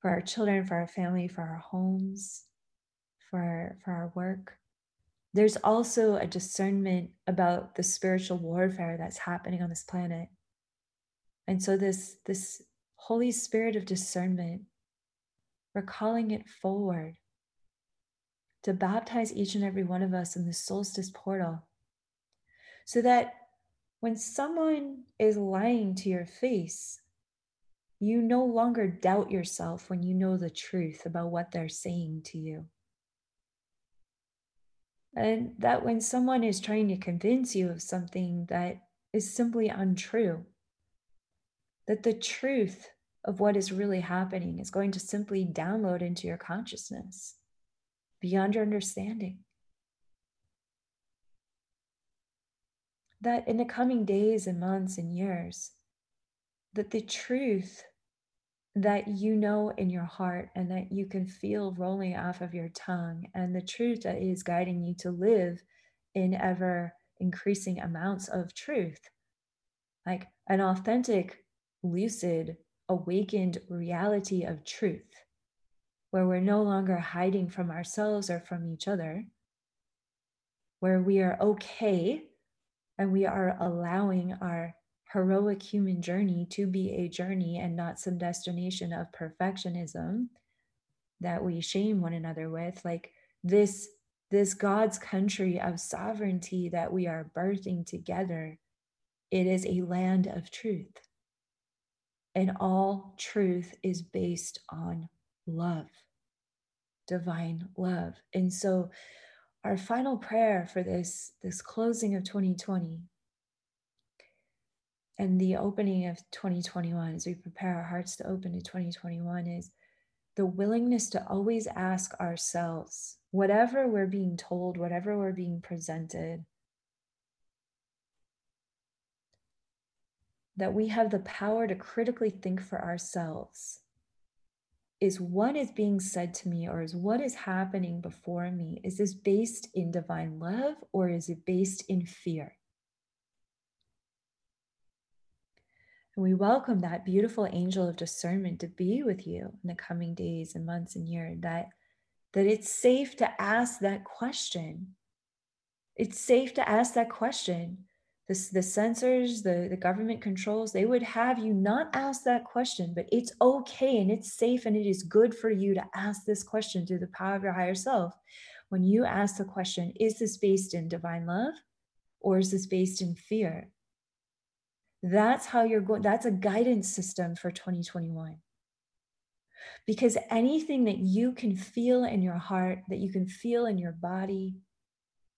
for our children for our family for our homes for our, for our work. There's also a discernment about the spiritual warfare that's happening on this planet. And so this this Holy Spirit of discernment, we're calling it forward to baptize each and every one of us in the solstice portal so that when someone is lying to your face, you no longer doubt yourself when you know the truth about what they're saying to you. And that when someone is trying to convince you of something that is simply untrue, that the truth of what is really happening is going to simply download into your consciousness beyond your understanding. That in the coming days and months and years, that the truth that you know in your heart and that you can feel rolling off of your tongue, and the truth that is guiding you to live in ever increasing amounts of truth, like an authentic lucid, awakened reality of truth, where we're no longer hiding from ourselves or from each other, where we are okay and we are allowing our heroic human journey to be a journey and not some destination of perfectionism that we shame one another with like this this god's country of sovereignty that we are birthing together it is a land of truth and all truth is based on love divine love. And so our final prayer for this this closing of 2020 and the opening of 2021 as we prepare our hearts to open to 2021 is the willingness to always ask ourselves whatever we're being told whatever we're being presented that we have the power to critically think for ourselves is what is being said to me or is what is happening before me is this based in divine love or is it based in fear And we welcome that beautiful angel of discernment to be with you in the coming days and months and years. That, that it's safe to ask that question. It's safe to ask that question. The, the censors, the, the government controls, they would have you not ask that question, but it's okay and it's safe and it is good for you to ask this question through the power of your higher self. When you ask the question, is this based in divine love or is this based in fear? That's how you're going, that's a guidance system for 2021. Because anything that you can feel in your heart, that you can feel in your body,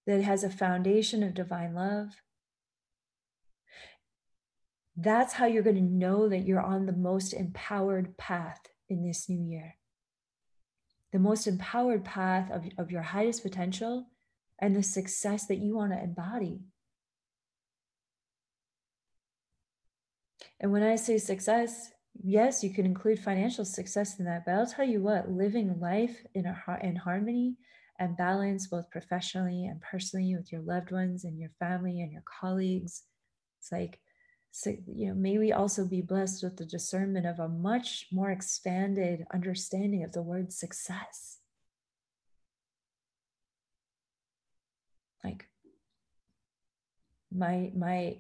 that has a foundation of divine love, that's how you're going to know that you're on the most empowered path in this new year. The most empowered path of, of your highest potential and the success that you want to embody. And when I say success, yes, you can include financial success in that, but I'll tell you what, living life in a in harmony and balance, both professionally and personally, with your loved ones and your family and your colleagues, it's like, so, you know, may we also be blessed with the discernment of a much more expanded understanding of the word success. Like my my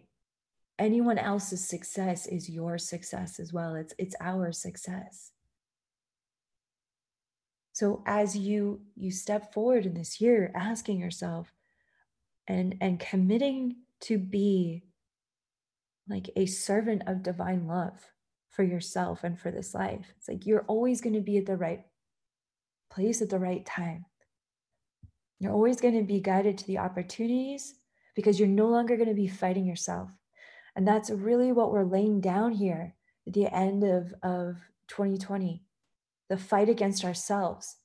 anyone else's success is your success as well it's it's our success so as you you step forward in this year asking yourself and and committing to be like a servant of divine love for yourself and for this life it's like you're always going to be at the right place at the right time you're always going to be guided to the opportunities because you're no longer going to be fighting yourself and that's really what we're laying down here at the end of, of 2020 the fight against ourselves.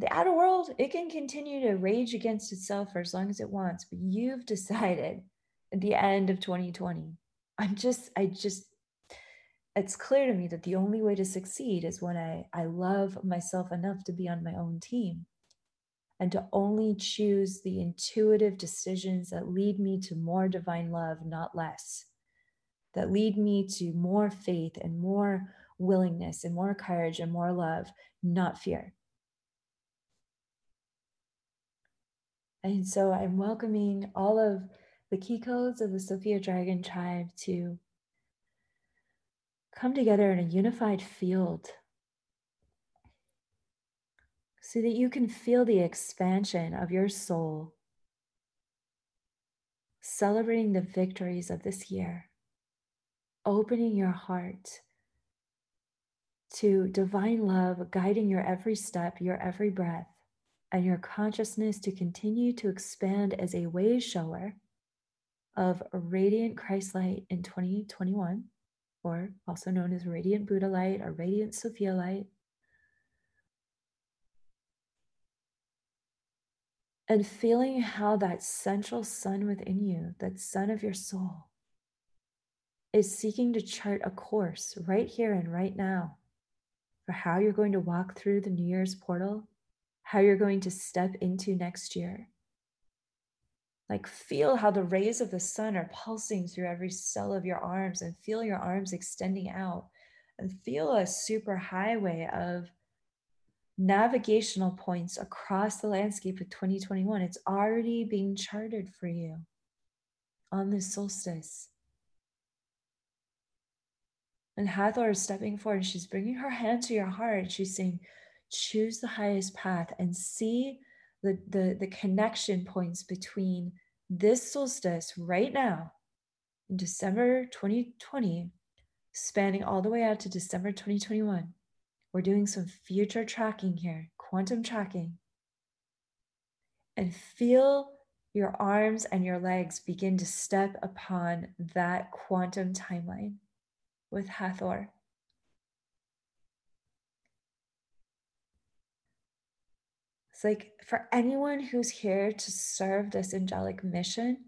The outer world, it can continue to rage against itself for as long as it wants, but you've decided at the end of 2020. I'm just, I just, it's clear to me that the only way to succeed is when I, I love myself enough to be on my own team and to only choose the intuitive decisions that lead me to more divine love, not less that lead me to more faith and more willingness and more courage and more love, not fear. And so I'm welcoming all of the key codes of the Sophia Dragon tribe to come together in a unified field so that you can feel the expansion of your soul, celebrating the victories of this year opening your heart to divine love guiding your every step, your every breath, and your consciousness to continue to expand as a way shower of radiant Christ light in 2021, or also known as radiant Buddha light or radiant Sophia light. and feeling how that central sun within you, that sun of your soul, is seeking to chart a course right here and right now for how you're going to walk through the New Year's portal, how you're going to step into next year. Like, feel how the rays of the sun are pulsing through every cell of your arms and feel your arms extending out and feel a super highway of navigational points across the landscape of 2021. It's already being charted for you on this solstice. And Hathor is stepping forward she's bringing her hand to your heart. She's saying, choose the highest path and see the, the, the connection points between this solstice right now in December 2020, spanning all the way out to December 2021 we're doing some future tracking here, quantum tracking. And feel your arms and your legs begin to step upon that quantum timeline with Hathor. It's like for anyone who's here to serve this angelic mission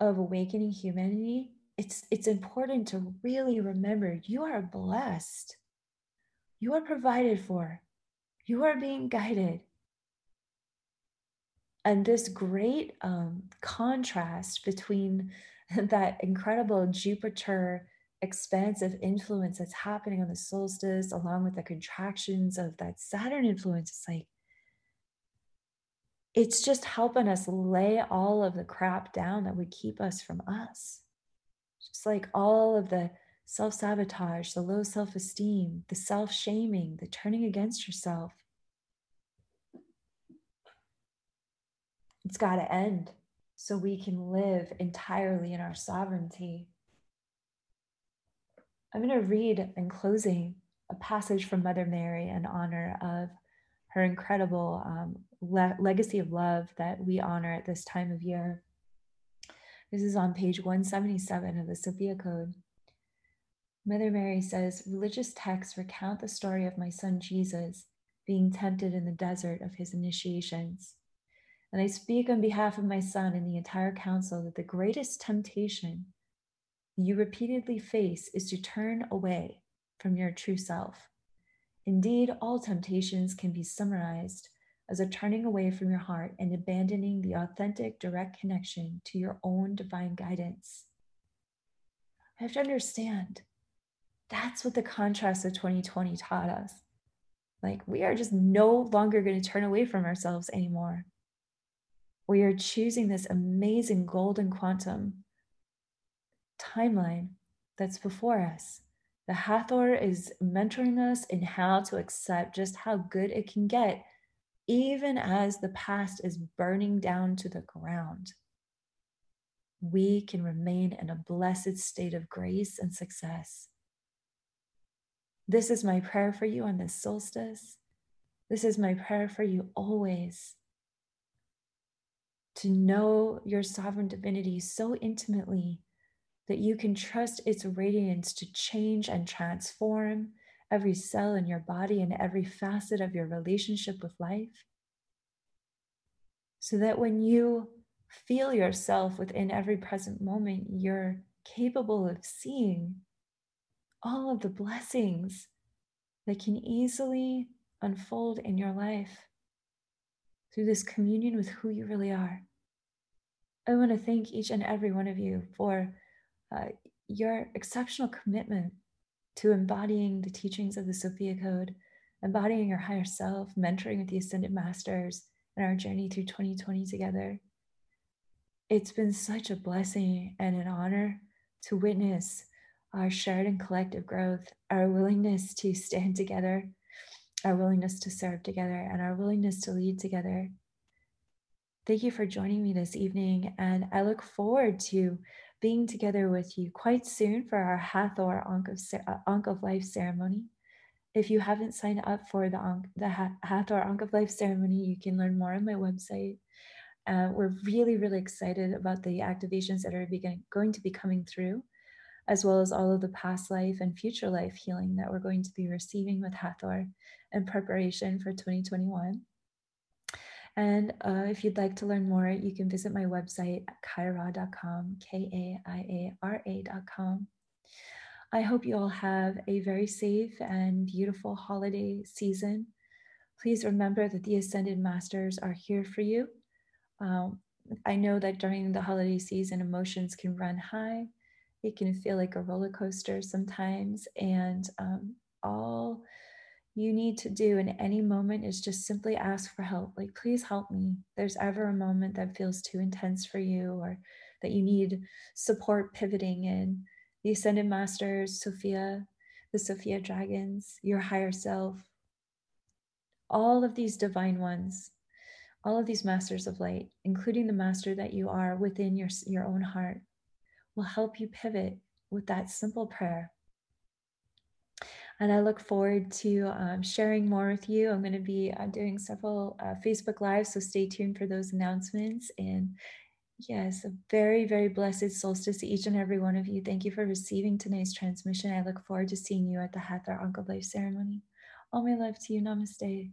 of awakening humanity, it's it's important to really remember you are blessed. You are provided for. You are being guided. And this great um, contrast between that incredible Jupiter expansive influence that's happening on the solstice, along with the contractions of that Saturn influence, it's like, it's just helping us lay all of the crap down that would keep us from us. Just like all of the self sabotage, the low self esteem, the self shaming, the turning against yourself. It's got to end so we can live entirely in our sovereignty. I'm going to read in closing a passage from Mother Mary in honor of her incredible um, le- legacy of love that we honor at this time of year. This is on page 177 of the Sophia Code. Mother Mary says religious texts recount the story of my son Jesus being tempted in the desert of his initiations. And I speak on behalf of my son and the entire council that the greatest temptation you repeatedly face is to turn away from your true self. Indeed, all temptations can be summarized as a turning away from your heart and abandoning the authentic, direct connection to your own divine guidance. I have to understand that's what the contrast of 2020 taught us. Like, we are just no longer going to turn away from ourselves anymore. We are choosing this amazing golden quantum timeline that's before us. The Hathor is mentoring us in how to accept just how good it can get, even as the past is burning down to the ground. We can remain in a blessed state of grace and success this is my prayer for you on this solstice. This is my prayer for you always. To know your sovereign divinity so intimately that you can trust its radiance to change and transform every cell in your body and every facet of your relationship with life. So that when you feel yourself within every present moment, you're capable of seeing all of the blessings that can easily unfold in your life through this communion with who you really are. I want to thank each and every one of you for uh, your exceptional commitment to embodying the teachings of the Sophia Code, embodying your higher self, mentoring with the Ascended Masters, and our journey through 2020 together. It's been such a blessing and an honor to witness our shared and collective growth, our willingness to stand together, our willingness to serve together, and our willingness to lead together. Thank you for joining me this evening, and I look forward to being together with you quite soon for our Hathor Ankh of, uh, Ankh of Life ceremony. If you haven't signed up for the, Ankh, the Hathor Ankh of Life ceremony, you can learn more on my website. Uh, we're really, really excited about the activations that are begin- going to be coming through as well as all of the past life and future life healing that we're going to be receiving with Hathor in preparation for 2021. And uh, if you'd like to learn more, you can visit my website at kaia-ra.com, K A I A R A.com. I hope you all have a very safe and beautiful holiday season. Please remember that the Ascended Masters are here for you. Um, I know that during the holiday season, emotions can run high. It can feel like a roller coaster sometimes. And um, all you need to do in any moment is just simply ask for help. Like, please help me. There's ever a moment that feels too intense for you or that you need support pivoting in. The Ascended Masters, Sophia, the Sophia Dragons, your higher self, all of these divine ones, all of these masters of light, including the master that you are within your, your own heart, will help you pivot with that simple prayer and I look forward to um, sharing more with you. I'm going to be uh, doing several uh, Facebook Lives, so stay tuned for those announcements. And yes, a very, very blessed solstice to each and every one of you. Thank you for receiving tonight's transmission. I look forward to seeing you at the Hathor of Life ceremony. All my love to you. Namaste.